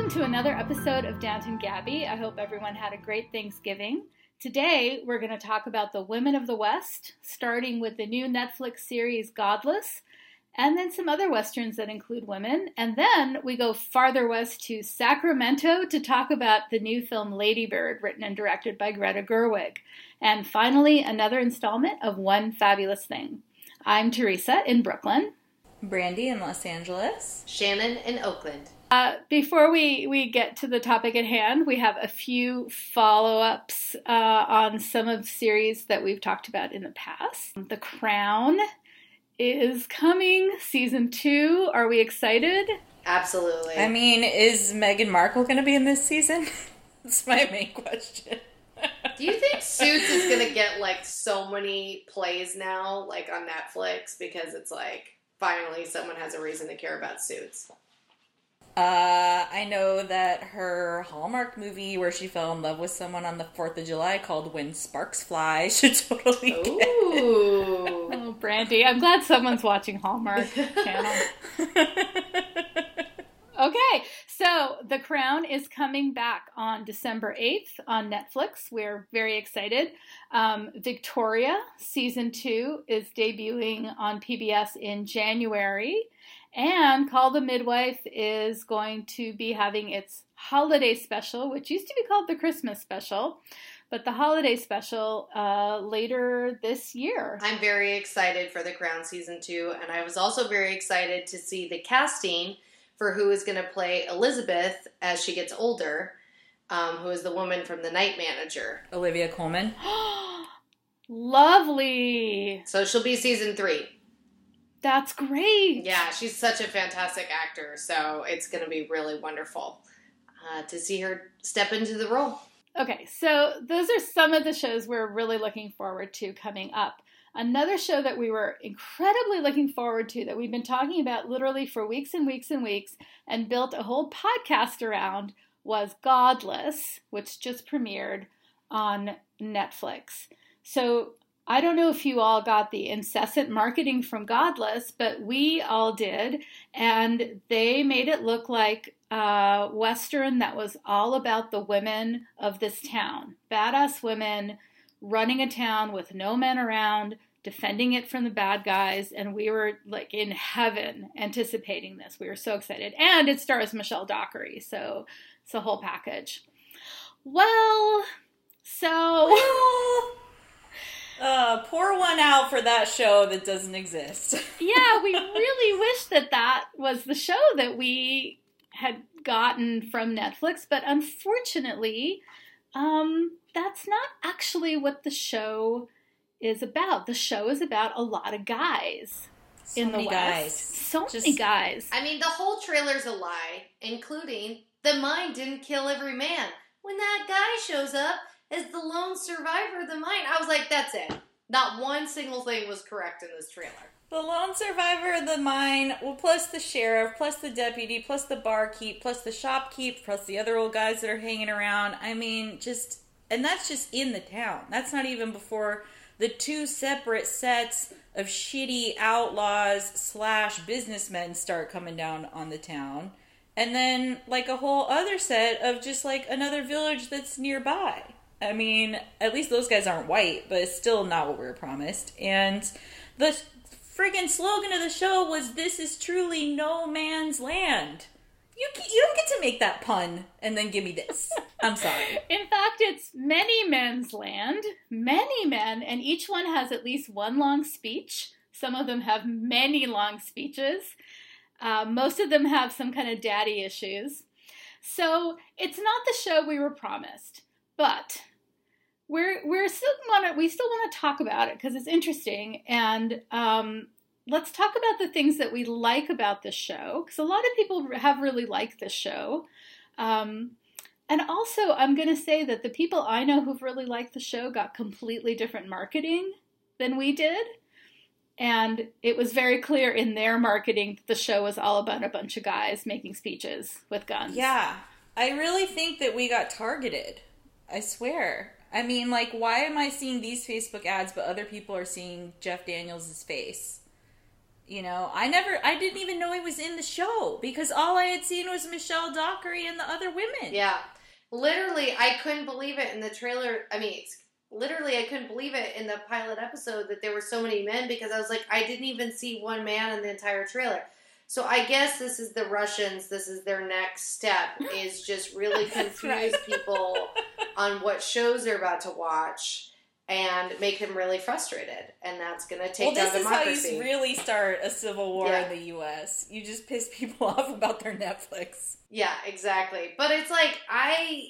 welcome to another episode of Downton Gabby. I hope everyone had a great Thanksgiving. Today, we're going to talk about the women of the West, starting with the new Netflix series Godless, and then some other westerns that include women. And then we go farther west to Sacramento to talk about the new film Ladybird, written and directed by Greta Gerwig. And finally, another installment of One Fabulous Thing. I'm Teresa in Brooklyn. Brandy in Los Angeles. Shannon in Oakland. Uh, before we, we get to the topic at hand, we have a few follow ups uh, on some of series that we've talked about in the past. The Crown is coming, season two. Are we excited? Absolutely. I mean, is Meghan Markle going to be in this season? That's my main question. Do you think Suits is going to get like so many plays now, like on Netflix, because it's like finally someone has a reason to care about Suits? Uh, I know that her Hallmark movie where she fell in love with someone on the 4th of July called When Sparks Fly should totally get Ooh. Oh, Brandy, I'm glad someone's watching Hallmark channel. Okay, so The Crown is coming back on December 8th on Netflix. We're very excited. Um, Victoria, season two, is debuting on PBS in January. And Call the Midwife is going to be having its holiday special, which used to be called the Christmas special, but the holiday special uh, later this year. I'm very excited for The Crown season two, and I was also very excited to see the casting for who is going to play Elizabeth as she gets older, um, who is the woman from The Night Manager. Olivia Colman. Lovely. So she'll be season three. That's great. Yeah, she's such a fantastic actor, so it's going to be really wonderful uh, to see her step into the role. Okay, so those are some of the shows we're really looking forward to coming up. Another show that we were incredibly looking forward to that we've been talking about literally for weeks and weeks and weeks and built a whole podcast around was Godless, which just premiered on Netflix. So I don't know if you all got the incessant marketing from Godless, but we all did. And they made it look like a Western that was all about the women of this town. Badass women running a town with no men around, defending it from the bad guys. And we were like in heaven anticipating this. We were so excited. And it stars Michelle Dockery. So it's a whole package. Well, so. Uh, pour one out for that show that doesn't exist. yeah, we really wish that that was the show that we had gotten from Netflix, but unfortunately, um, that's not actually what the show is about. The show is about a lot of guys So in the many West. guys. So Just- many guys. I mean, the whole trailer's a lie, including the mine didn't kill every man. When that guy shows up as the lone survivor of the mine. I was like, that's it. Not one single thing was correct in this trailer. The lone survivor of the mine, well, plus the sheriff, plus the deputy, plus the barkeep, plus the shopkeep, plus the other old guys that are hanging around. I mean, just, and that's just in the town. That's not even before the two separate sets of shitty outlaws slash businessmen start coming down on the town. And then, like, a whole other set of just like another village that's nearby. I mean, at least those guys aren't white, but it's still not what we were promised. And the friggin' slogan of the show was "This is truly no man's land." You you don't get to make that pun and then give me this. I'm sorry. In fact, it's many men's land, many men, and each one has at least one long speech. Some of them have many long speeches. Uh, most of them have some kind of daddy issues. So it's not the show we were promised, but we're we're still want to we still want to talk about it because it's interesting and um, let's talk about the things that we like about the show because a lot of people have really liked this show. Um, and also, I'm going to say that the people I know who've really liked the show got completely different marketing than we did. And it was very clear in their marketing that the show was all about a bunch of guys making speeches with guns. Yeah, I really think that we got targeted. I swear. I mean, like, why am I seeing these Facebook ads, but other people are seeing Jeff Daniels' face? You know, I never, I didn't even know he was in the show because all I had seen was Michelle Dockery and the other women. Yeah. Literally, I couldn't believe it in the trailer. I mean, literally, I couldn't believe it in the pilot episode that there were so many men because I was like, I didn't even see one man in the entire trailer. So I guess this is the Russians. This is their next step is just really confuse people on what shows they're about to watch and make them really frustrated. And that's going to take well, this down is how democracy. you really start a civil war Yeah. in the U.S. You just piss people off about their Netflix. Yeah, exactly. But it's like I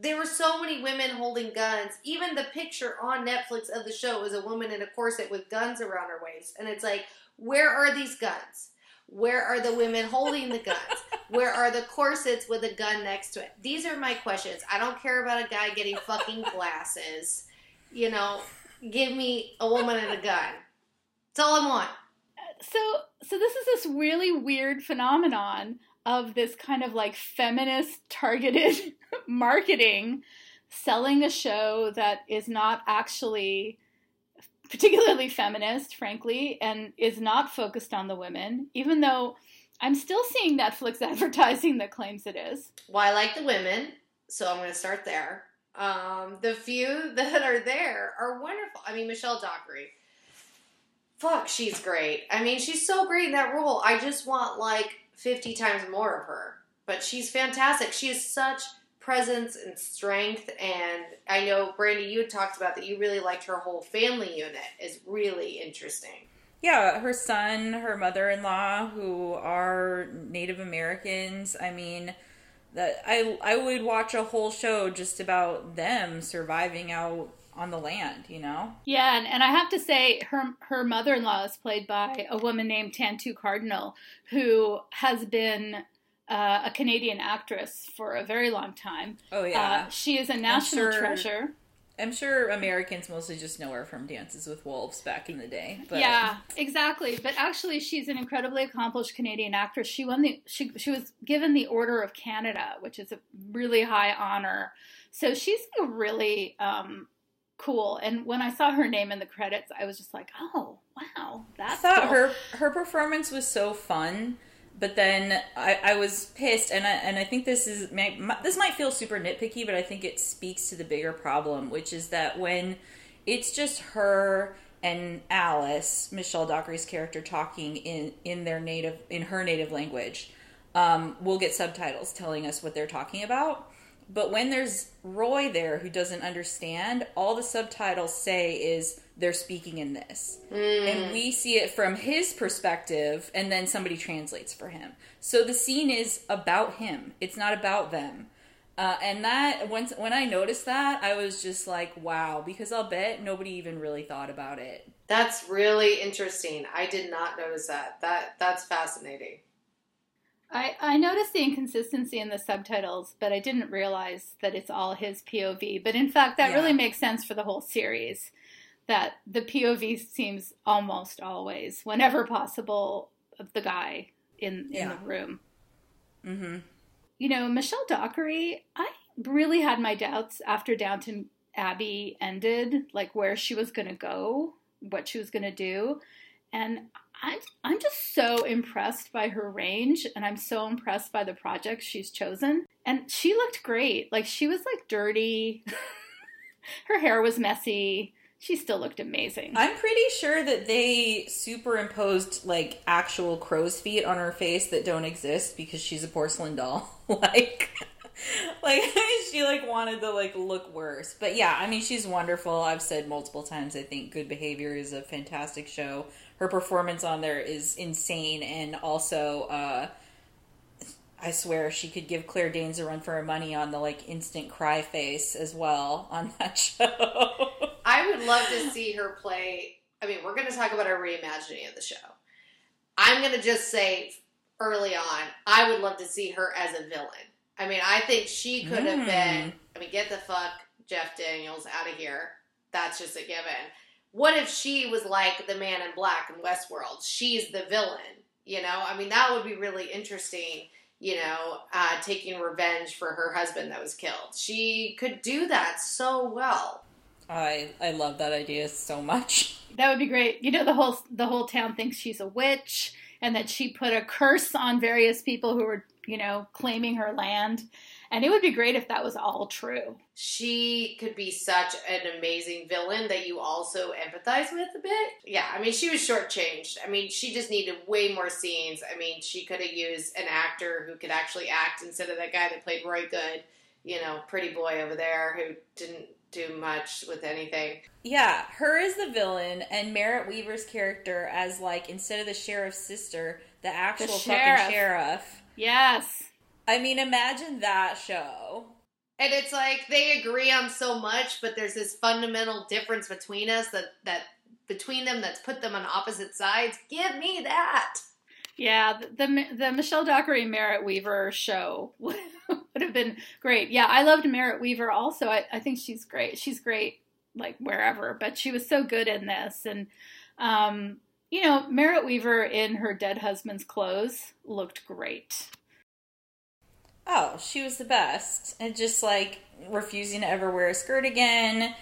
there were so many women holding guns. Even the picture on Netflix of the show is a woman in a corset with guns around her waist. And it's like, where are these guns? Where are the women holding the guns? Where are the corsets with a gun next to it? These are my questions. I don't care about a guy getting fucking glasses. You know, give me a woman and a gun. That's all I want. so so this is this really weird phenomenon of this kind of like feminist targeted marketing selling a show that is not actually particularly feminist frankly and is not focused on the women even though i'm still seeing netflix advertising that claims it is Well, I like the women, so I'm going to start there. Um, the few that are there are wonderful. I mean, Michelle Dockery. Fuck, she's great. I mean, she's so great in that role. I just want like 50 times more of her. But she's fantastic. She is such presence and strength. And I know, Brandy, you had talked about that you really liked her whole family unit, is really interesting. Yeah, her son, her mother-in-law, who are Native Americans. I mean, that I I would watch a whole show just about them surviving out on the land. You know. Yeah, and, and I have to say, her her mother in law is played by a woman named Tantoo Cardinal, who has been uh, a Canadian actress for a very long time. Oh yeah. Uh, she is a national sure- treasure. I'm sure Americans mostly just know her from Dances with Wolves back in the day. But Yeah, exactly. But actually, she's an incredibly accomplished Canadian actress. She won the she she was given the Order of Canada, which is a really high honor. So she's really um, cool. And when I saw her name in the credits, I was just like, oh wow, I thought cool. her her performance was so fun, but then I, I was pissed, and I and I think this is this might feel super nitpicky, but I think it speaks to the bigger problem, which is that when it's just her and Alice, Michelle Dockery's character, talking in in their native in her native language, um, we'll get subtitles telling us what they're talking about. But when there's Roy there who doesn't understand, all the subtitles say is they're speaking in this. And we see it from his perspective, and then somebody translates for him. So the scene is about him, it's not about them. Uh, and that once when I noticed that, I was just like, "Wow!" Because I'll bet nobody even really thought about it. That's really interesting. I did not notice that. That that's fascinating. I, I noticed the inconsistency in the subtitles, but I didn't realize that it's all his POV. But in fact, that Yeah. really makes sense for the whole series. That the POV seems almost always, whenever possible, of the guy in, in Yeah. the room. hmm You know, Michelle Dockery, I really had my doubts after Downton Abbey ended, like where she was going to go, what she was going to do. And I'm, I'm just so impressed by her range, and I'm so impressed by the projects she's chosen. And she looked great. Like, she was like dirty, her hair was messy. She still looked amazing. I'm pretty sure that they superimposed like actual crow's feet on her face that don't exist because she's a porcelain doll. like, like she like wanted to like look worse. But yeah, I mean she's wonderful. I've said multiple times. I think Good Behavior is a fantastic show. Her performance on there is insane, and also. uh I swear she could give Claire Danes a run for her money on the like instant cry face as well on that show. I would love to see her play. I mean, we're going to talk about our reimagining of the show. I'm going to just say early on, I would love to see her as a villain. I mean, I think she could have Mm. been. I mean, get the fuck Jeff Daniels out of here. That's just a given. What if she was like the man in black in Westworld? She's the villain. You know, I mean, that would be really interesting. You know, uh, taking revenge for her husband that was killed. She could do that so well. I I love that idea so much. That would be great. You know, the whole the whole town thinks she's a witch and that she put a curse on various people who were, you know, claiming her land. And it would be great if that was all true. She could be such an amazing villain that you also empathize with a bit. Yeah, I mean, she was shortchanged. I mean, she just needed way more scenes. I mean, she could have used an actor who could actually act instead of that guy that played Roy Goode, you know, pretty boy over there who didn't do much with anything. Yeah, her is the villain and Merritt Weaver's character as like instead of the sheriff's sister, the actual sheriff. fucking sheriff. Yes. I mean, imagine that show. And it's like they agree on so much, but there's this fundamental difference between us that that between them that's put them on opposite sides. Give me that. Yeah, the the, the Michelle Dockery Merritt Weaver show would have been great. Yeah, I loved Merritt Weaver also. I, I think she's great. She's great like wherever, but she was so good in this. And um, you know, Merritt Weaver in her dead husband's clothes looked great. Oh, she was the best. And just like refusing to ever wear a skirt again,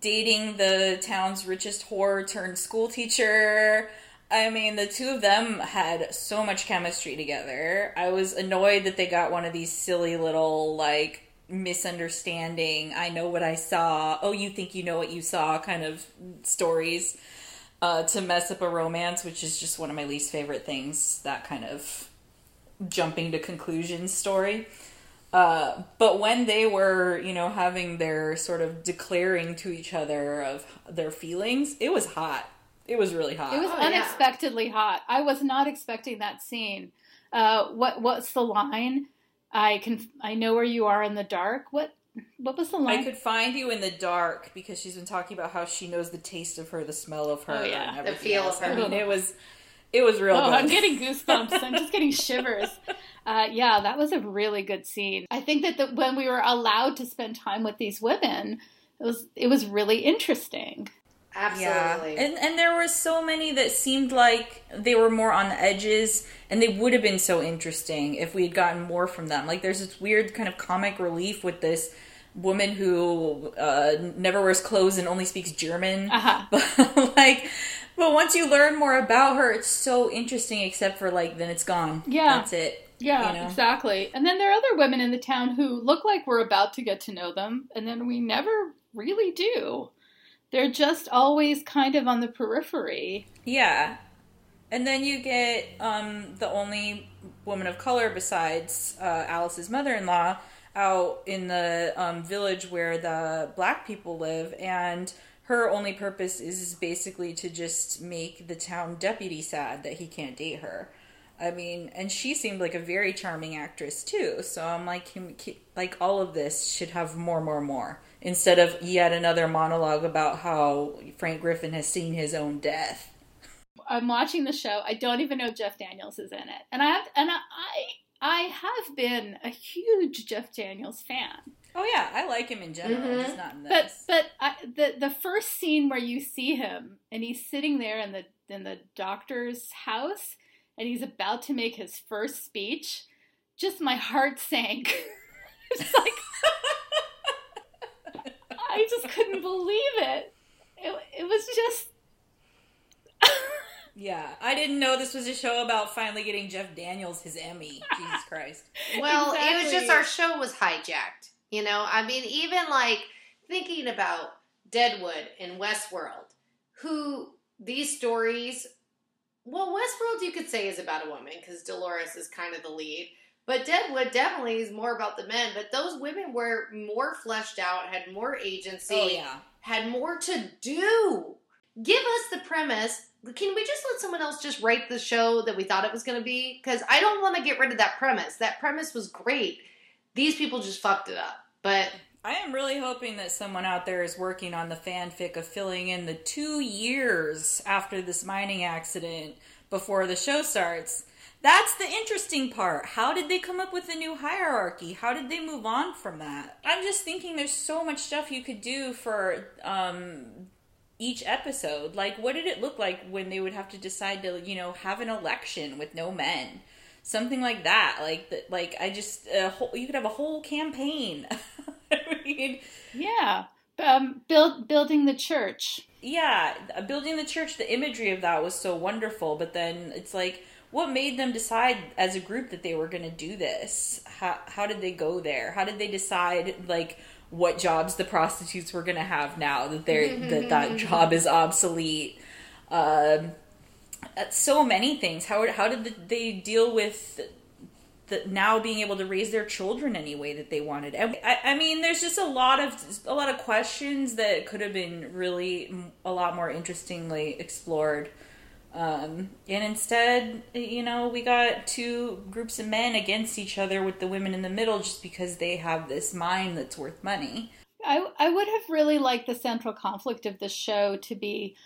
dating the town's richest whore turned school teacher. I mean, the two of them had so much chemistry together. I was annoyed that they got one of these silly little, like, misunderstanding, I know what I saw, oh, you think you know what you saw kind of stories uh, to mess up a romance, which is just one of my least favorite things, that kind of jumping to conclusions story. Uh, but when they were, you know, having their sort of declaring to each other of their feelings, it was hot. It was really hot. It was Oh, yeah. unexpectedly hot. I was not expecting that scene. Uh, what what's the line? I can I know where you are in the dark. What what was the line? I could find you in the dark because she's been talking about how she knows the taste of her, the smell of her, Oh, yeah. and The everything feel else. of her. I mean, it was, it was real Oh, good. I'm getting goosebumps. I'm just getting shivers. Uh, yeah, that was a really good scene. I think that the, when we were allowed to spend time with these women, it was it was really interesting. Absolutely. Yeah, and and there were so many that seemed like they were more on the edges, and they would have been so interesting if we had gotten more from them. Like there's this weird kind of comic relief with this woman who uh, never wears clothes and only speaks German. Uh-huh. But like, but once you learn more about her, it's so interesting. Except for like, then it's gone. Yeah. that's it. Yeah, you know? exactly. And then there are other women in the town who look like we're about to get to know them, and then we never really do. They're just always kind of on the periphery. Yeah. And then you get um, the only woman of color besides uh, Alice's mother in law out in the um, village where the black people live, and her only purpose is basically to just make the town deputy sad that he can't date her. I mean, and she seemed like a very charming actress too. So I'm like, like all of this should have more, more, more instead of yet another monologue about how Frank Griffin has seen his own death. I'm watching the show. I don't even know Jeff Daniels is in it, and I have, and I I have been a huge Jeff Daniels fan. Oh yeah, I like him in general. Mhm. He's not in But this. but I, the the first scene where you see him and he's sitting there in the in the doctor's house and he's about to make his first speech, just my heart sank. it's like I just couldn't believe it. It it was just yeah, I didn't know this was a show about finally getting Jeff Daniels his Emmy. Jesus Christ. Well, it was just our show was hijacked. You know, I mean, even like thinking about Deadwood and Westworld, who these stories, well, Westworld you could say is about a woman because Dolores is kind of the lead. But Deadwood definitely is more about the men. But those women were more fleshed out, had more agency, Oh yeah. had more to do. Give us the premise. Can we just let someone else just write the show that we thought it was going to be? Because I don't want to get rid of that premise. That premise was great. These people just fucked it up. But I am really hoping that someone out there is working on the fanfic of filling in the two years after this mining accident before the show starts. That's the interesting part. How did they come up with a new hierarchy? How did they move on from that? I'm just thinking there's so much stuff you could do for um, each episode. Like, what did it look like when they would have to decide to, you know, have an election with no men? Something like that. Like, the, like I just, a whole, you could have a whole campaign. I mean, yeah. Um, build building the church. Yeah, building the church. The imagery of that was so wonderful, but then it's like, what made them decide as a group that they were going to do this? How how did they go there? How did they decide like? what jobs the prostitutes were going to have now that they're that that job is obsolete um, so many things. How how did they deal with the, now being able to raise their children any way that they wanted? And I, I mean there's just a lot of a lot of questions that could have been really a lot more interestingly explored. Um, and instead, you know, we got two groups of men against each other with the women in the middle just because they have this mine that's worth money. I, I would have really liked the central conflict of the show to be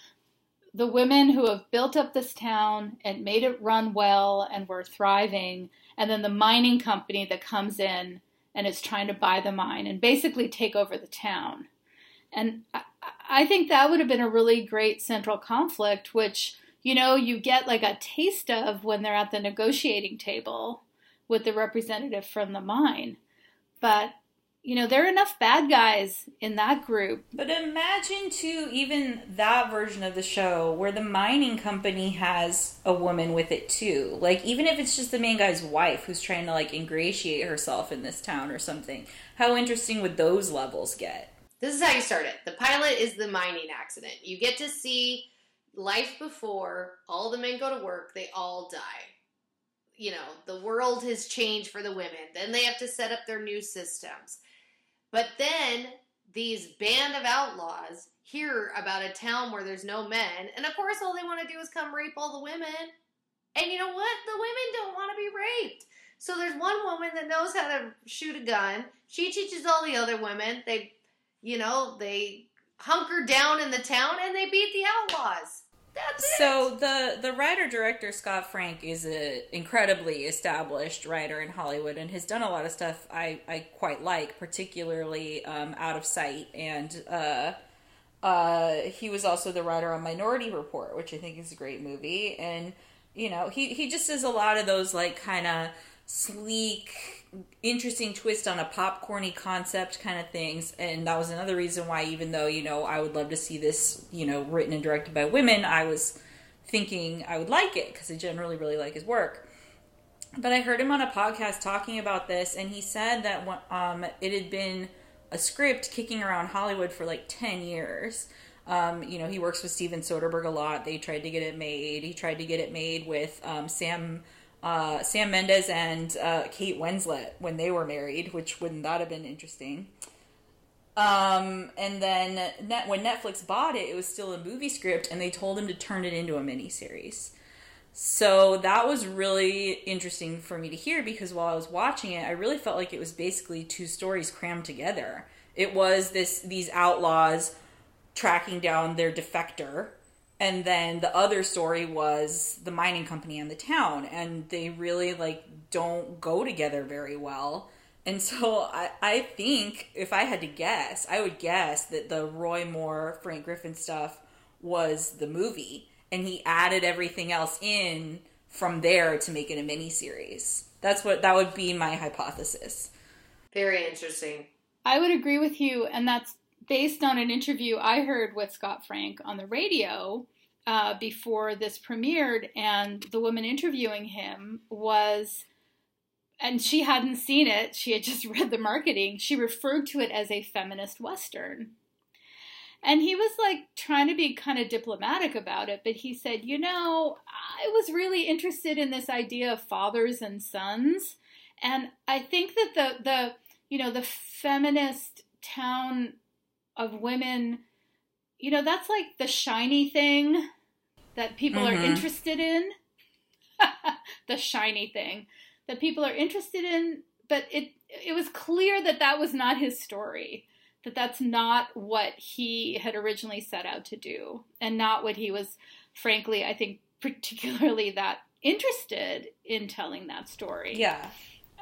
the women who have built up this town and made it run well and were thriving, and then the mining company that comes in and is trying to buy the mine and basically take over the town. And I, think that would have been a really great central conflict, which you know, you get like a taste of when they're at the negotiating table with the representative from the mine. But, you know, there are enough bad guys in that group. But imagine, too, even that version of the show where the mining company has a woman with it, too. Like, even if it's just the main guy's wife who's trying to, like, ingratiate herself in this town or something, how interesting would those levels get? This is how you start it. The pilot is the mining accident. You get to see life before, all the men go to work, they all die. You know, the world has changed for the women. Then they have to set up their new systems. But then these band of outlaws hear about a town where there's no men, and of course, all they want to do is come rape all the women. And you know what? The women don't want to be raped. So there's one woman that knows how to shoot a gun. She teaches all the other women. They, you know, they hunker down in the town and they beat the outlaws. So the the writer director Scott Frank is an incredibly established writer in Hollywood and has done a lot of stuff I I quite like, particularly um, Out of Sight and. Uh, uh, he was also the writer on Minority Report, which I think is a great movie, and you know he he just does a lot of those like kind of sleek interesting twist on a popcorny concept kind of things and that was another reason why even though you know i would love to see this you know written and directed by women i was thinking i would like it because i generally really like his work. But i heard him on a podcast talking about this and he said that um, it had been a script kicking around hollywood for like 10 years. Um, you know he works with steven soderbergh a lot. They tried to get it made. He tried to get it made with um, sam uh, Sam Mendes and uh, Kate Winslet when they were married, which wouldn't that have been interesting? Um, and then net, when Netflix bought it, it was still a movie script, and they told him to turn it into a miniseries. So that was really interesting for me to hear because while I was watching it, I really felt like it was basically two stories crammed together. It was this these outlaws tracking down their defector and then the other story was the mining company and the town and they really like don't go together very well. And so I, I think if i had to guess i would guess that the roy moore frank griffin stuff was the movie and he added everything else in from there to make it a mini series that's what that would be my hypothesis. Very interesting. I would agree with you and that's based on an interview I heard with Scott Frank on the radio uh, before this premiered, and the woman interviewing him was, and she hadn't seen it, she had just read the marketing, she referred to it as a feminist Western. And he was like trying to be kind of diplomatic about it, but he said, You know, I was really interested in this idea of fathers and sons. And I think that the, the you know, the feminist town of women, you know, that's like the shiny thing that people mm-hmm. are interested in. the shiny thing that people are interested in, but it it was clear that that was not his story. That that's not what he had originally set out to do, and not what he was, frankly, I think, particularly that interested in telling that story. Yeah.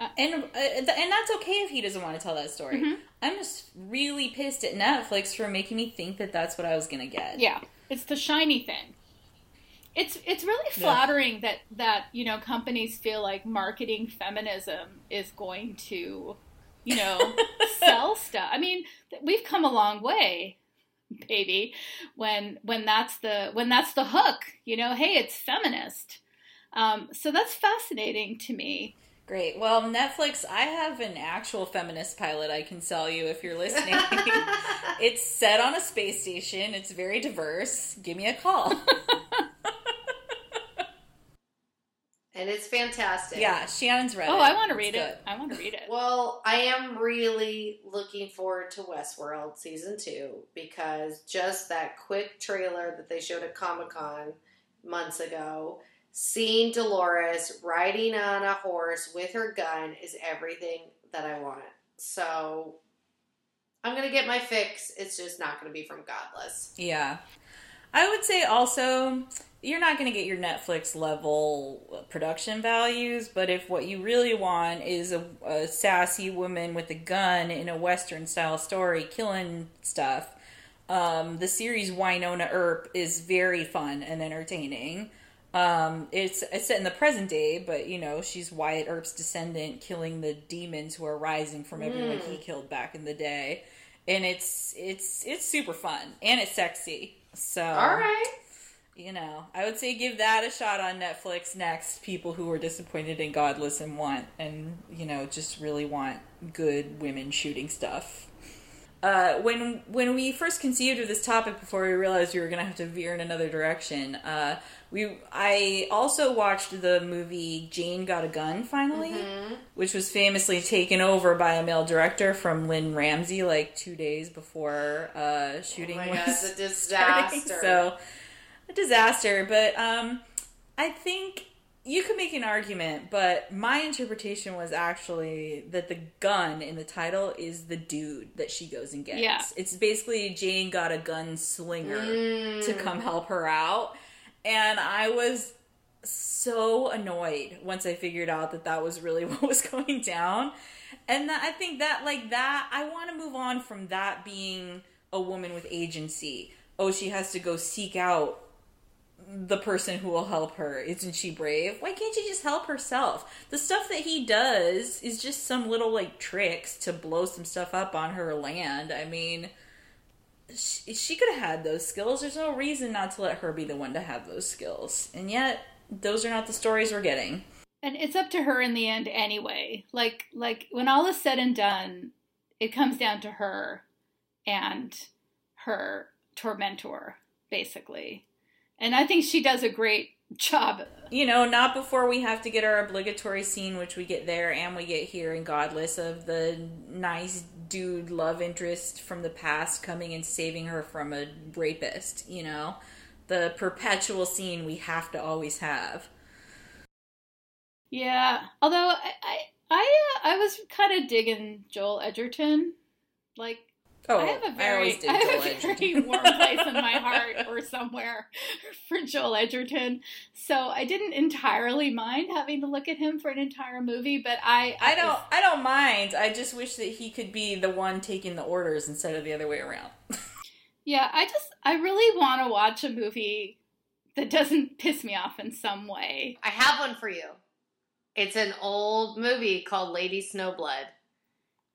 Uh, and uh, and that's okay if he doesn't want to tell that story. Mm-hmm. I'm just really pissed at Netflix for making me think that that's what I was gonna get. Yeah, it's the shiny thing. It's it's really flattering yeah. that that you know companies feel like marketing feminism is going to you know, sell stuff. I mean, we've come a long way, baby. When when that's the when that's the hook, you know, hey, it's feminist. Um, so that's fascinating to me. Great. Well, Netflix, I have an actual feminist pilot I can sell you if you're listening. it's set on a space station. It's very diverse. Give me a call. and it's fantastic. Yeah, Shannon's read oh, it. I want to read It's it. good. I want to read it. Well, I am really looking forward to Westworld season two because just that quick trailer that they showed at Comic Con months ago, seeing Dolores riding on a horse with her gun is everything that I want. So I'm gonna get my fix. It's just not gonna be from Godless. Yeah. I would say also you're not going to get your Netflix level production values, but if what you really want is a, a sassy woman with a gun in a Western style story killing stuff, um, the series Wynonna Earp is very fun and entertaining. Um, it's, it's set in the present day, but you know she's Wyatt Earp's descendant, killing the demons who are rising from everyone he killed back in the day, and it's it's it's super fun and it's sexy. So All right. you know, I would say give that a shot on Netflix next. People who are disappointed in Godless and want, and you know, just really want good women shooting stuff. Uh, when when we first conceived of this topic, before we realized we were going to have to veer in another direction, uh, we I also watched the movie Jane Got a Gun finally, which was famously taken over by a male director from Lynne Ramsay like two days before uh, shooting Oh my was God, it's a starting. disaster. So a disaster, but um, I think you could make an argument, but my interpretation was actually that the gun in the title is the dude that she goes and gets. Yeah. It's basically Jane got a gun slinger Mm. to come help her out. And I was so annoyed once I figured out that that was really what was going down. And that, I think that, like, that, I want to move on from that being a woman with agency. Oh, she has to go seek out the person who will help her. Isn't she brave? Why can't she just help herself? The stuff that he does is just some little, like, tricks to blow some stuff up on her land. I mean, she, she could have had those skills. There's no reason not to let her be the one to have those skills. And yet, those are not the stories we're getting. and it's up to her in the end anyway. Like like when all is said and done, it comes down to her and her tormentor, basically. And I think she does a great job. You know, not before we have to get our obligatory scene, which we get there and we get here in Godless, of the nice dude love interest from the past coming and saving her from a rapist, you know? The perpetual scene we have to always have. Yeah. Although I I I, uh, I was kind of digging Joel Edgerton. Like Oh, I have a very, always did I have a very warm place in my heart or somewhere for Joel Edgerton. So I didn't entirely mind having to look at him for an entire movie, but I I don't I don't mind. I just wish that he could be the one taking the orders instead of the other way around. Yeah, I just I really want to watch a movie that doesn't piss me off in some way. I have one for you. It's an old movie called Lady Snowblood.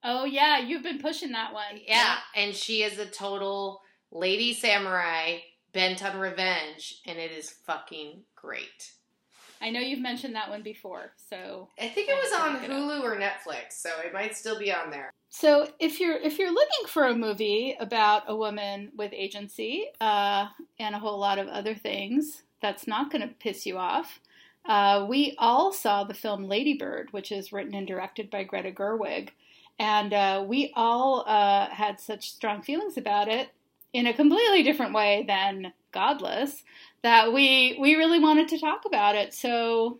Oh yeah, you've been pushing that one. Yeah, and she is a total lady samurai bent on revenge, and it is fucking great. I know you've mentioned that one before. So I think it was on look it up. Hulu or Netflix, so it might still be on there. So if you're if you're looking for a movie about a woman with agency uh, and a whole lot of other things, that's not going to piss you off. Uh, we all saw the film Lady Bird, which is written and directed by Greta Gerwig, and uh, we all uh, had such strong feelings about it in a completely different way than Godless that we we really wanted to talk about it. So,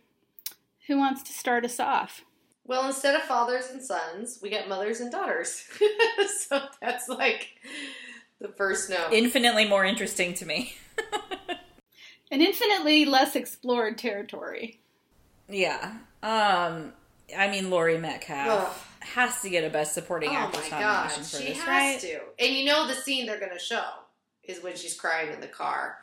who wants to start us off? Well, instead of fathers and sons, we got mothers and daughters. so that's like the first note. Infinitely more interesting to me. An infinitely less explored territory. yeah. Um I mean Laurie Metcalf Ugh. has to get a best supporting oh actress nomination for she this, has right? to. And you know the scene they're going to show is when she's crying in the car.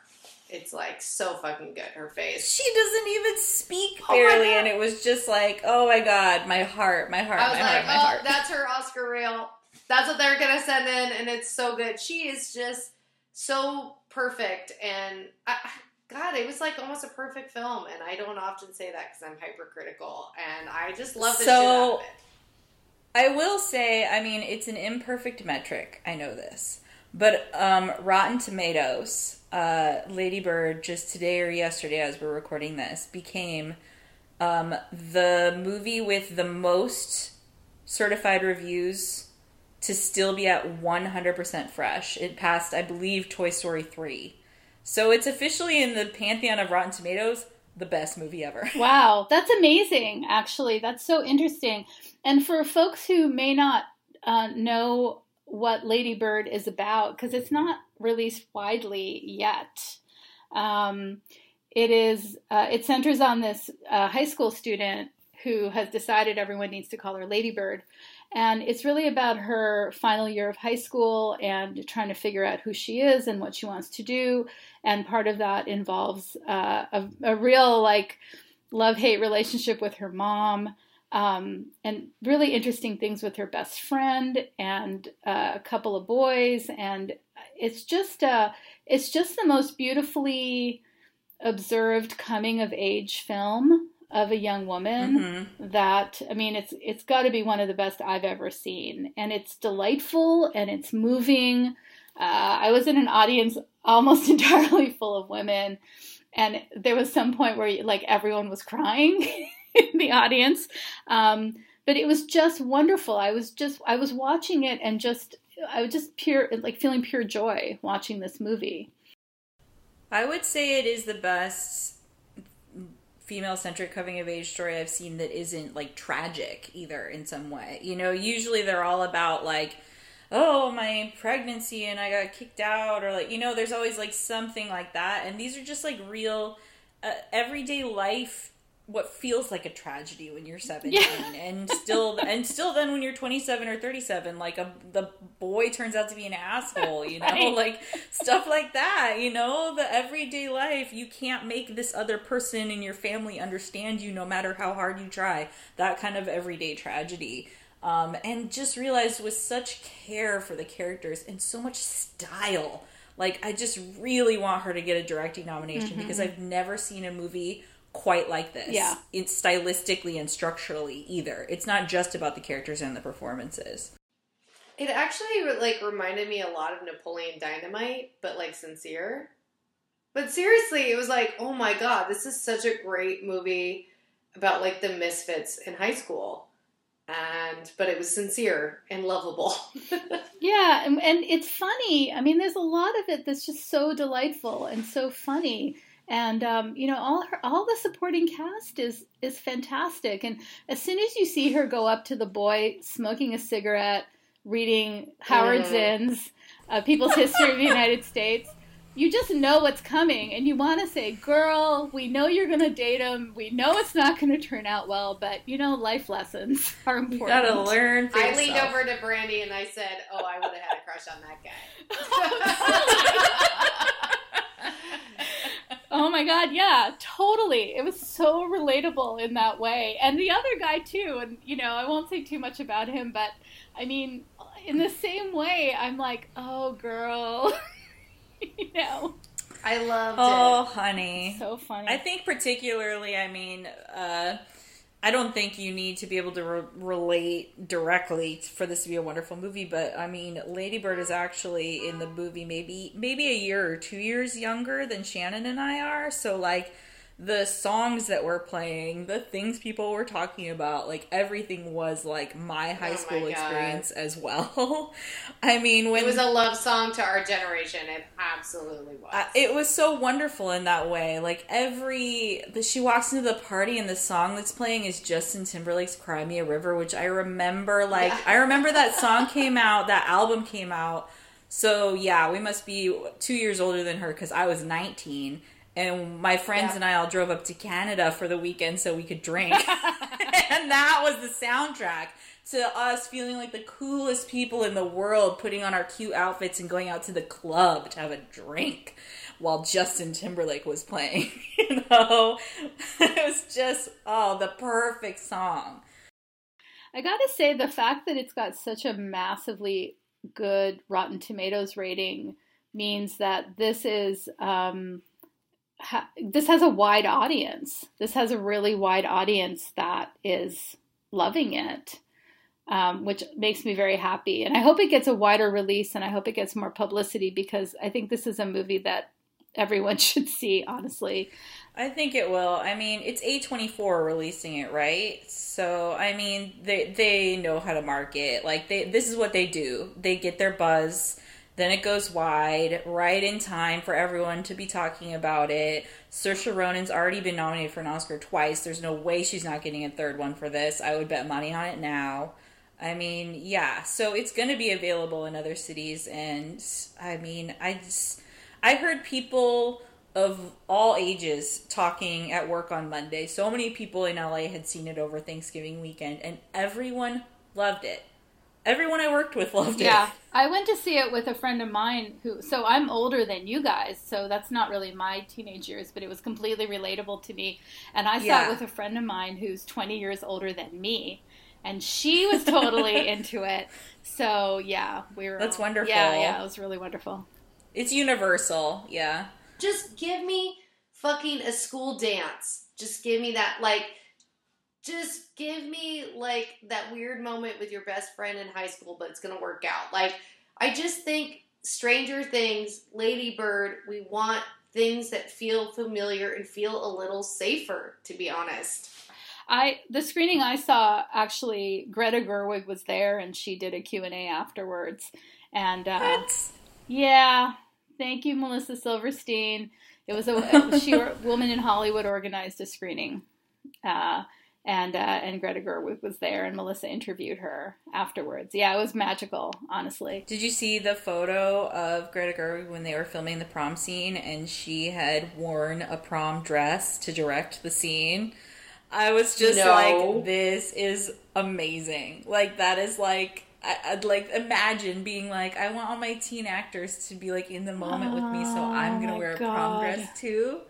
It's like so fucking good. Her face. She doesn't even speak Oh barely, God. and it was just like, oh my god, my heart, my heart, I was my like, heart, oh, heart. that's her Oscar reel. That's what they're gonna send in, and it's so good. She is just so perfect, and I, God, it was like almost a perfect film. And I don't often say that because I'm hypercritical, and I just love the So- out of it. I will say, I mean, it's an imperfect metric. I know this, but um, Rotten Tomatoes, uh, Lady Bird, just today or yesterday, as we're recording this, became um, the movie with the most certified reviews to still be at 100% fresh. It passed, I believe, Toy Story 3. So it's officially in the pantheon of Rotten Tomatoes, the best movie ever. Wow, that's amazing, actually. That's so interesting. And for folks who may not uh, know what Lady Bird is about, because it's not released widely yet, um, it is. Uh, it centers on this uh, high school student who has decided everyone needs to call her Lady Bird, and it's really about her final year of high school and trying to figure out who she is and what she wants to do. And part of that involves uh, a, a real like love hate relationship with her mom. Um, and really interesting things with her best friend and uh, a couple of boys, and it's just uh, it's just the most beautifully observed coming of age film of a young woman Mhm. that I mean it's it's got to be one of the best I've ever seen and it's delightful and it's moving. Uh, I was in an audience almost entirely full of women and there was some point where like everyone was crying in the audience um, but it was just wonderful. I was just I was watching it and just I was just pure like feeling pure joy watching this movie. I would say it is the best female centric coming of age story I've seen that isn't like tragic either in some way. You know, usually they're all about like, oh, my pregnancy and I got kicked out, or like, you know, there's always like something like that. And these are just like real uh, everyday life. What feels like a tragedy when you're 17 Yeah. and still and still then when you're 27 or 37 like a the boy turns out to be an asshole you know? Right. like stuff like that you know? The everyday life you can't make this other person in your family understand you no matter how hard you try. That kind of everyday tragedy. Um, and just realized with such care for the characters and so much style like i just really want her to get a directing nomination because i've never seen a movie quite like this Yeah. it's stylistically and structurally either it's not just about the characters and the performances It actually like reminded me a lot of Napoleon Dynamite, but like sincere. But seriously, it was like, oh my god, this is such a great movie about like the misfits in high school. And but it was sincere and lovable. Yeah, and, and it's funny. I mean, there's a lot of it that's just so delightful and so funny. And um, you know, all her, all the supporting cast is is fantastic. And as soon as you see her go up to the boy smoking a cigarette, reading Howard Mhm. Zinn's uh, "People's History of the United States," you just know what's coming, and you want to say, "Girl, we know you're going to date him. We know it's not going to turn out well, but you know, life lessons are important." you gotta learn for I yourself. leaned over to Brandy and I said, "Oh, I would have had a crush on that guy." Oh my god, yeah, totally. It was so relatable in that way. And the other guy too, and you know, I won't say too much about him, but I mean, in the same way, I'm like, "Oh, girl." you know, I loved oh it. honey so funny. I think particularly, I mean, uh, I don't think you need to be able to re- relate directly for this to be a wonderful movie, but I mean, Lady Bird is actually in the movie maybe maybe a year or two years younger than Shannon and I are. So like the songs that were playing, the things people were talking about, like everything was like my high Oh my school God. experience as well. I mean, when It was a love song to our generation. It absolutely was. uh, it was so wonderful in that way. Like every the, she walks into the party and the song that's playing is Justin Timberlake's "Cry Me a River," which I remember. Like Yeah. I remember that song came out, that album came out. So yeah, we must be two years older than her because I was nineteen. And my friends Yeah. and I all drove up to Canada for the weekend so we could drink. and that was the soundtrack to us feeling like the coolest people in the world, putting on our cute outfits and going out to the club to have a drink while Justin Timberlake was playing. you know, it was just oh, the perfect song. I gotta say, the fact that it's got such a massively good Rotten Tomatoes rating means that this is um, ha- this has a wide audience. This has a really wide audience that is loving it, um, which makes me very happy. And I hope it gets a wider release, and I hope it gets more publicity because I think this is a movie that everyone should see. Honestly, I think it will. I mean, it's A24 releasing it, right? So, I mean, they they know how to market. Like they this is what they do. They get their buzz, then it goes wide, right in time for everyone to be talking about it. Saoirse Ronan's already been nominated for an Oscar twice. There's no way she's not getting a third one for this. I would bet money on it now. I mean, yeah. So it's going to be available in other cities and I mean, I just I heard people of all ages talking at work on Monday. So many people in LA had seen it over Thanksgiving weekend, and everyone loved it. Everyone I worked with loved yeah. it. Yeah. I went to see it with a friend of mine who, so I'm older than you guys, so that's not really my teenage years, but it was completely relatable to me. And I saw it with a friend of mine who's 20 years older than me, and she was totally into it. So yeah, we were. That's all- wonderful. Yeah, yeah, it was really wonderful. It's universal, yeah. Just give me fucking a school dance. Just give me that like just give me like that weird moment with your best friend in high school, but it's gonna work out. Like I just think Stranger Things, Lady Bird, we want things that feel familiar and feel a little safer, to be honest. I the screening I saw actually Greta Gerwig was there and she did a Q&A afterwards. And uh What? yeah, thank you Melissa Silverstein. It was a she woman in Hollywood organized a screening. Uh and uh, and Greta Gerwig was there, and Melissa interviewed her afterwards. Yeah, it was magical, honestly. Did you see the photo of Greta Gerwig when they were filming the prom scene and she had worn a prom dress to direct the scene? I was just No. like, this is amazing. Like, that is like, I, I'd like imagine being like, I want all my teen actors to be like in the moment with me, so I'm Oh gonna wear a prom dress too.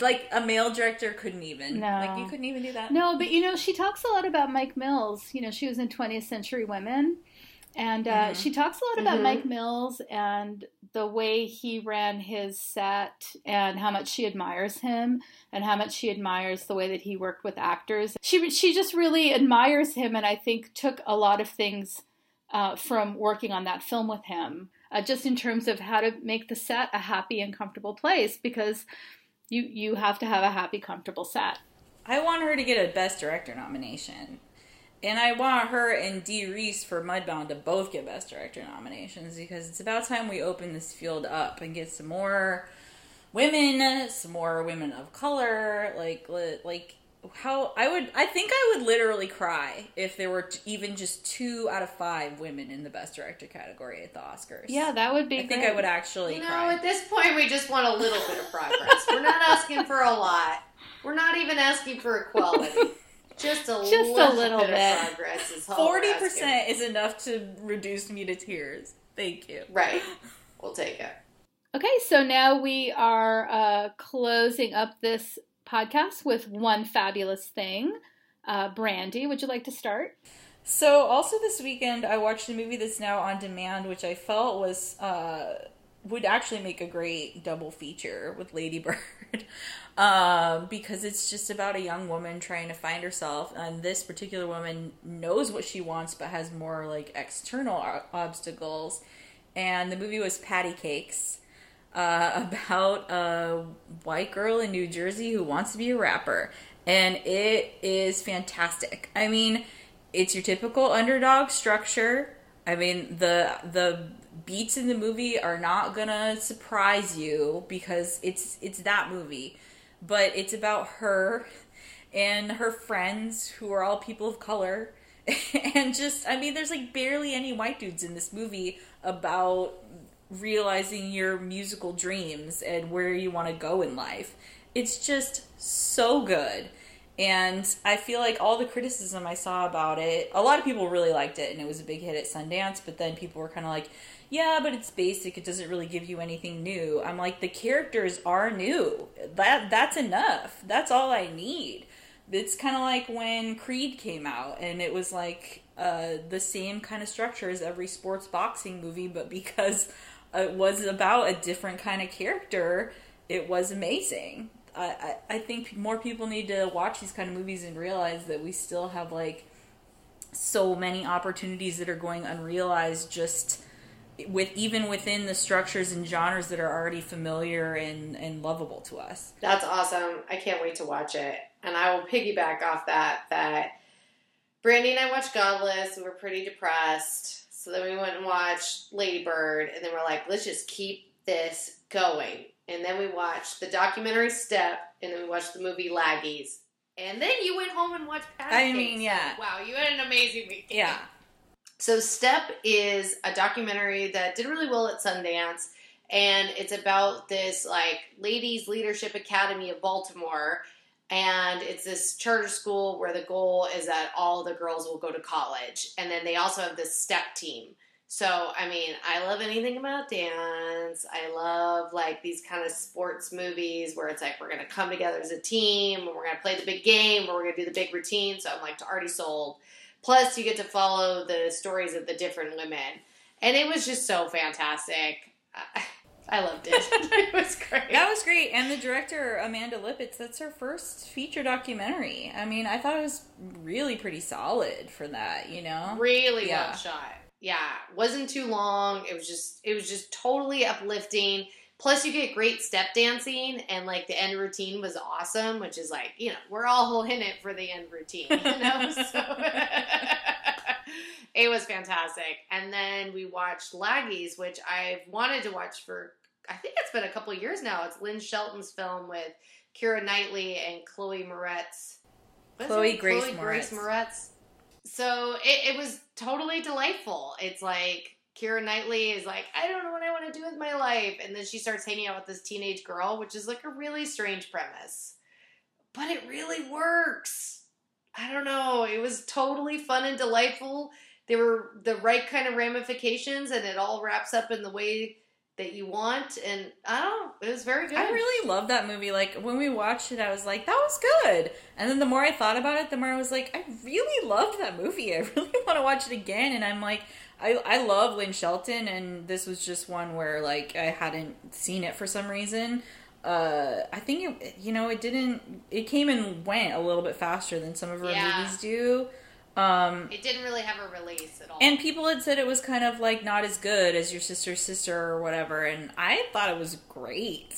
Like, a male director couldn't even. No. Like, you couldn't even do that. No, but you know, she talks a lot about Mike Mills. You know, she was in 20th Century Women. And uh, Mhm. she talks a lot about Mhm. Mike Mills and the way he ran his set and how much she admires him and how much she admires the way that he worked with actors. She she just really admires him and I think took a lot of things uh, from working on that film with him, uh, just in terms of how to make the set a happy and comfortable place because you you have to have a happy, comfortable set. I want her to get a Best Director nomination. And I want her and Dee Rees for Mudbound to both get Best Director nominations because it's about time we open this field up and get some more women, some more women of color. Like, like how I would, I think I would literally cry if there were t- even just two out of five women in the Best Director category at the Oscars. Yeah, that would be I think. I would actually You know, cry. at this point, we just want a little bit of progress. We're not asking for a lot. We're not even asking for equality. Just a, Just a little, little bit, bit. of progress is all Forty percent is enough to reduce me to tears. Thank you. Right. We'll take it. Okay, so now we are uh, closing up this podcast with one fabulous thing. Uh, Brandy, would you like to start? So, also this weekend, I watched a movie that's now on demand, which I felt was uh, would actually make a great double feature with Lady Bird, um, because it's just about a young woman trying to find herself, and this particular woman knows what she wants, but has more like external o- obstacles. And the movie was Patti Cakes, uh, about a white girl in New Jersey who wants to be a rapper, and it is fantastic. I mean, it's your typical underdog structure. I mean, the the beats in the movie are not gonna surprise you because it's it's that movie, but it's about her and her friends who are all people of color. And just, I mean, there's like barely any white dudes in this movie about realizing your musical dreams and where you want to go in life. It's just so good. And I feel like all the criticism I saw about it, a lot of people really liked it and it was a big hit at Sundance, but then people were kind of like, yeah, but it's basic. It doesn't really give you anything new. I'm like, the characters are new. That that's enough. That's all I need. It's kind of like when Creed came out and it was like uh, the same kind of structure as every sports boxing movie, but because it was about a different kind of character, it was amazing. I, I think more people need to watch these kind of movies and realize that we still have like so many opportunities that are going unrealized just with even within the structures and genres that are already familiar and, and lovable to us. That's awesome. I can't wait to watch it. And I will piggyback off that that Brandy and I watched Godless. We were pretty depressed. So then we went and watched Lady Bird and then we're like, let's just keep this going and then we watched the documentary Step, and then we watched the movie Laggies, and then you went home and watched Pancakes. I mean, yeah. Wow, you had an amazing week. Yeah. So Step is a documentary that did really well at Sundance, and it's about this like ladies leadership academy of Baltimore. And it's this charter school where the goal is that all the girls will go to college. And then they also have this step team so, I mean, I love anything about dance. I love like these kind of sports movies where it's like we're to come together as a team and we're to play the big game or we're to do the big routine. So, I'm like already sold. Plus, you get to follow the stories of the different women. And it was just so fantastic. Uh, I loved it. it was great. That was great. And the director, Amanda Lipitz, that's her first feature documentary. I mean, I thought it was really pretty solid for that, you know? Really yeah. well shot yeah, wasn't too long. It was just it was just totally uplifting. Plus, you get great step dancing, and like the end routine was awesome, which is like you know we're all in it for the end routine, you know. so it was fantastic. And then we watched Laggies, which I've wanted to watch for I think it's been a couple years now. It's Lynn Shelton's film with Keira Knightley and Chloe Moretz. Chloe Grace, Chloe Grace Moretz. Moretz so it, it was totally delightful. It's like Keira Knightley is like, I don't know what I want to do with my life. And then she starts hanging out with this teenage girl, which is like a really strange premise. But it really works. I don't know. It was totally fun and delightful. There were the right kind of ramifications, and it all wraps up in the way that you want. And I don't it was very good. I really love that movie. Like when we watched it, I was like, that was good. And then the more I thought about it, the more I was like, I really loved that movie. I really want to watch it again. And I'm like, I, I love Lynn Shelton, and this was just one where like I hadn't seen it for some reason. Uh, I think it, you know, it didn't. It came and went a little bit faster than some of her yeah. movies do. Um, it didn't really have a release at all. And people had said it was kind of like not as good as your sister's sister or whatever, and I thought it was great.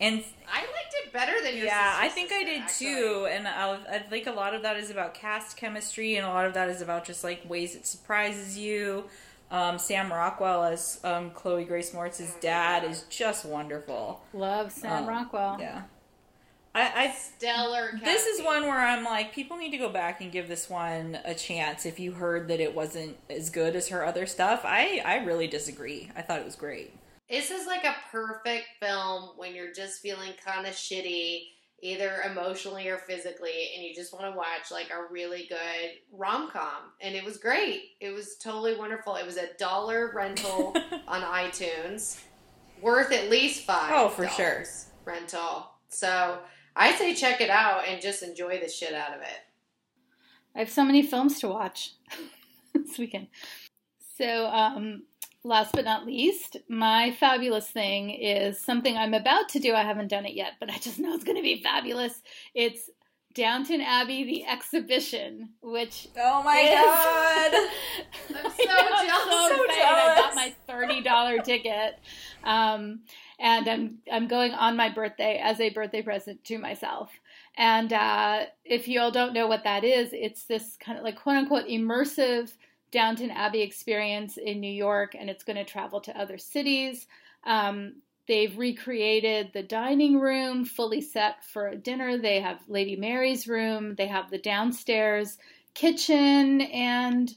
And I liked it better than your yeah, I think sister, I did actually. too. And I, I think a lot of that is about cast chemistry, and a lot of that is about just like ways it surprises you. Um, Sam Rockwell as um, Chloe Grace Moretz's oh dad is just wonderful. Love Sam um, Rockwell. Yeah. I, I stellar. Casting. This is one where I'm like, people need to go back and give this one a chance. If you heard that it wasn't as good as her other stuff, I I really disagree. I thought it was great. This is like a perfect film when you're just feeling kind of shitty, either emotionally or physically, and you just want to watch like a really good rom com. And it was great. It was totally wonderful. It was a dollar rental on iTunes, worth at least five. Oh, for sure, rental. So I say check it out and just enjoy the shit out of it. I have so many films to watch this weekend. So, um, last but not least, my fabulous thing is something I'm about to do. I haven't done it yet, but I just know it's going to be fabulous. It's Downton Abbey the exhibition, which oh my is, god, I'm so jealous. So, so jealous. I got my thirty dollar ticket. Um, and I'm I'm going on my birthday as a birthday present to myself. And uh, if you all don't know what that is, it's this kind of like quote unquote immersive Downton Abbey experience in New York, and it's going to travel to other cities. Um, they've recreated the dining room fully set for a dinner. They have Lady Mary's room. They have the downstairs kitchen and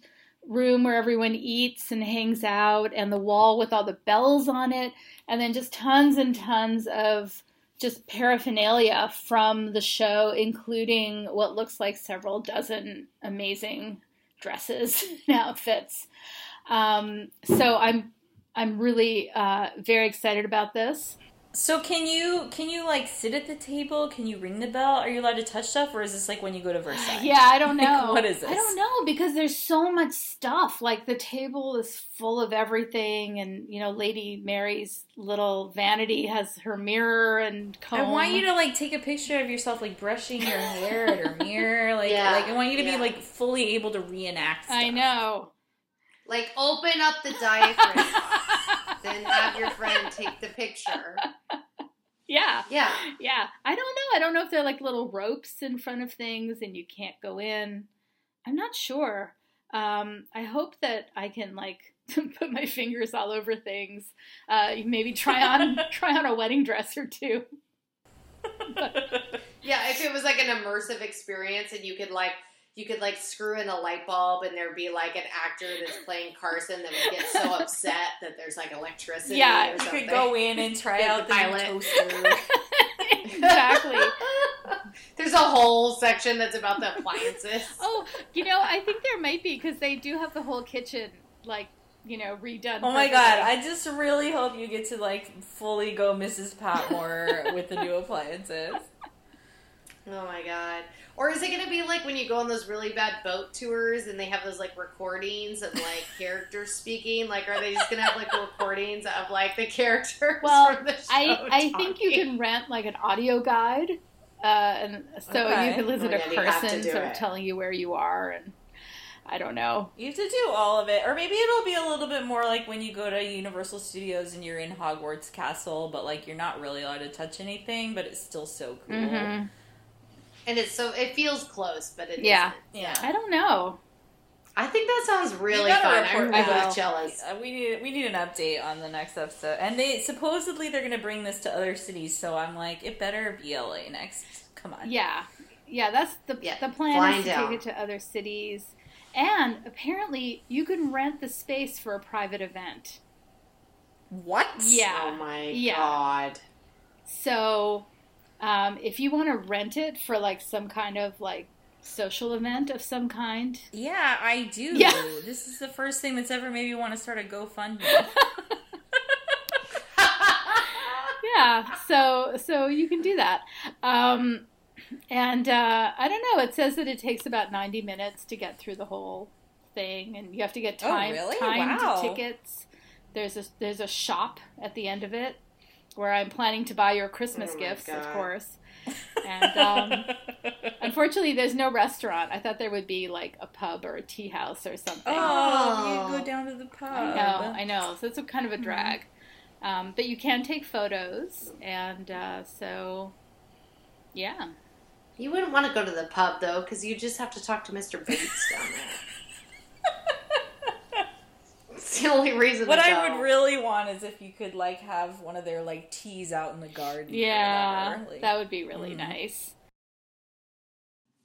room where everyone eats and hangs out, and the wall with all the bells on it, and then just tons and tons of just paraphernalia from the show, including what looks like several dozen amazing dresses and outfits. Um, so I'm I'm really uh, very excited about this. So can you can you like sit at the table? Can you ring the bell? Are you allowed to touch stuff, or is this like when you go to Versailles? Yeah, I don't Like, know. what is this? I don't know because there's so much stuff. Like the table is full of everything, and you know, Lady Mary's little vanity has her mirror and comb. I want you to like take a picture of yourself like brushing your hair at her mirror. Like, Yeah, like I want you to yeah. be like fully able to reenact. Stuff. I know. Like, open up the diaphragm, then have your friend take the picture. yeah. Yeah. Yeah, I don't know. I don't know if they're like little ropes in front of things and you can't go in. I'm not sure. Um, I hope that I can like put my fingers all over things. Uh, maybe try on try on a wedding dress or two. Yeah, if it was like an immersive experience and you could like you could like screw in a light bulb and there'd be like an actor that's playing Carson that would get so upset that there's like electricity Yeah, or You could go in and try out the the, pilot. toaster. exactly. There's a whole section that's about the appliances. Oh, you know, I think there might be because they do have the whole kitchen like you know redone. Oh my perfectly. god! I just really hope you get to like fully go Mrs. Patmore with the new appliances. Oh my god. Or is it gonna be like when you go on those really bad boat tours and they have those like recordings of like characters speaking? Like are they just gonna have like recordings of like the characters Well, from the show? I I think you can rent like an audio guide, uh, and so Okay. you can listen Oh, to yeah, you have to person do sort of it. telling you where you are, and I don't know. You have to do all of it, or maybe it'll be a little bit more like when you go to Universal Studios and you're in Hogwarts Castle, but like you're not really allowed to touch anything, but it's still so cool. hmm And it's so it feels close, but it Yeah. isn't. Yeah. I don't know. I think that sounds really fun. I'm back. really jealous. Uh, we need we need an update on the next episode, and they supposedly they're going to bring this to other cities. So I'm like, it better be LA next. Come on. Yeah, yeah. That's the Yeah, the plan flying is to down. take it to other cities, and apparently you can rent the space for a private event. What? Yeah. Oh my Yeah. god. So, um, if you want to rent it for like some kind of like social event of some kind, Yeah, I do. Yeah. This is the first thing that's ever made me want to start a GoFundMe. yeah. So so you can do that. Um, and uh, I don't know. It says that it takes about ninety minutes to get through the whole thing, and you have to get Oh, time really? timed Wow. tickets. There's a there's a shop at the end of it where I'm planning to buy your Christmas Oh my gifts, of course. And um, unfortunately, there's no restaurant. I thought there would be like a pub or a tea house or something. oh, Oh. you go down to the pub. I know, I know. So it's a kind of a drag. Um, but you can take photos, and uh, so yeah. You wouldn't want to go to the pub though, because you just have to talk to Mr. Bates down there. It's the only reason. What I go. would really want is if you could like have one of their like teas out in the garden. Yeah. Like- that would be really Mhm. nice.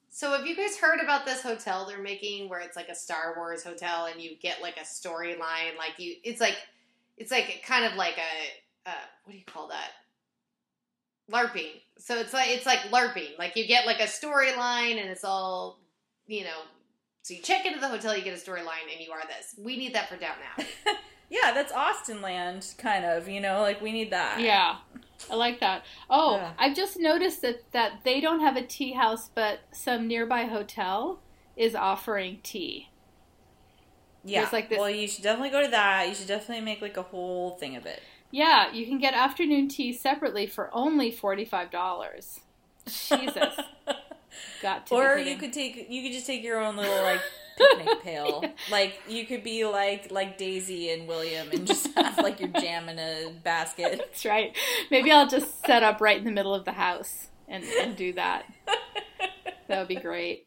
So have you guys heard about this hotel they're making where it's like a Star Wars hotel and you get like a storyline like you it's like it's like kind of like a uh, what do you call that? LARPing. So it's like it's like LARPing. Like you get like a storyline and it's all you know so you check into the hotel, you get a storyline and you are this. We need that for Downton. yeah, that's Austenland, kind of. You know, like we need that. Yeah, I like that. Oh, Yeah. I've just noticed that that they don't have a tea house, but some nearby hotel is offering tea. yeah. There's, like, this- Well, you should definitely go to that. You should definitely make like a whole thing of it. Yeah, you can get afternoon tea separately for only forty five dollars. Jesus, got to. or you could take you could just take your own little like picnic pail. Like you could be like like Daisy and William and just have like your jam in a basket. That's right. Maybe I'll just set up right in the middle of the house and, and do that. That would be great.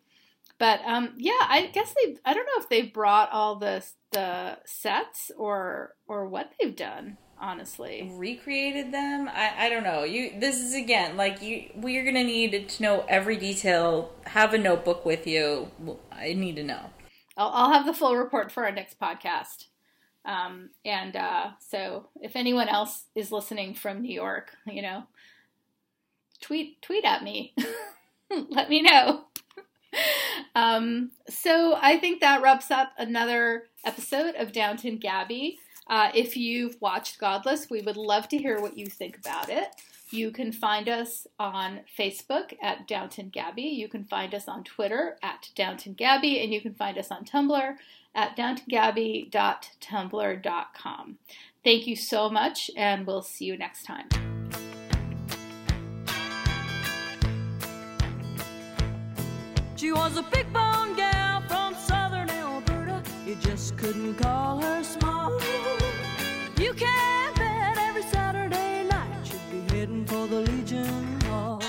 But um, yeah, I guess they. I don't know if they've brought all the the sets or or what they've done. Honestly, recreated them I, I don't know you this is again like you we're gonna need to know every detail have a notebook with you i need to know I'll, I'll have the full report for our next podcast. Um, and uh, so, if anyone else is listening from New York, you know, tweet tweet at me. Let me know. Um, so I think that wraps up another episode of Downton Gabby. Uh, if you've watched Godless, we would love to hear what you think about it. You can find us on Facebook at Downton Gabby. You can find us on Twitter at Downton Gabby, and you can find us on Tumblr at downtongabby.tumblr.com. Thank you so much, and we'll see you next time. She was a big. You just couldn't call her small. You can bet every Saturday night she'd be heading for the Legion Hall.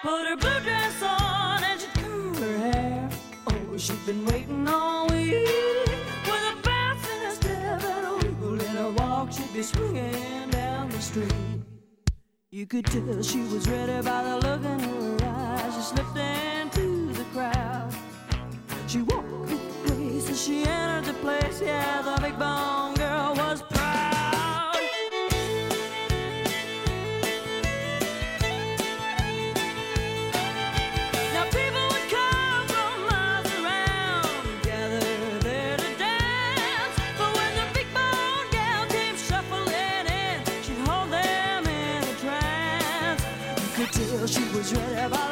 Put her blue dress on and she'd curl her hair. Oh, she'd been waiting all week. With a bounce in her step and a wiggle in her walk, she'd be swinging down the street. You could tell she was ready by the look in her eyes. She slipped into the crowd. She walked she entered the place. Yeah, the big bone girl was proud. Now people would come from miles around, gather there to dance. But when the big bone gal came shuffling in, she'd hold them in a trance. You could tell she was ready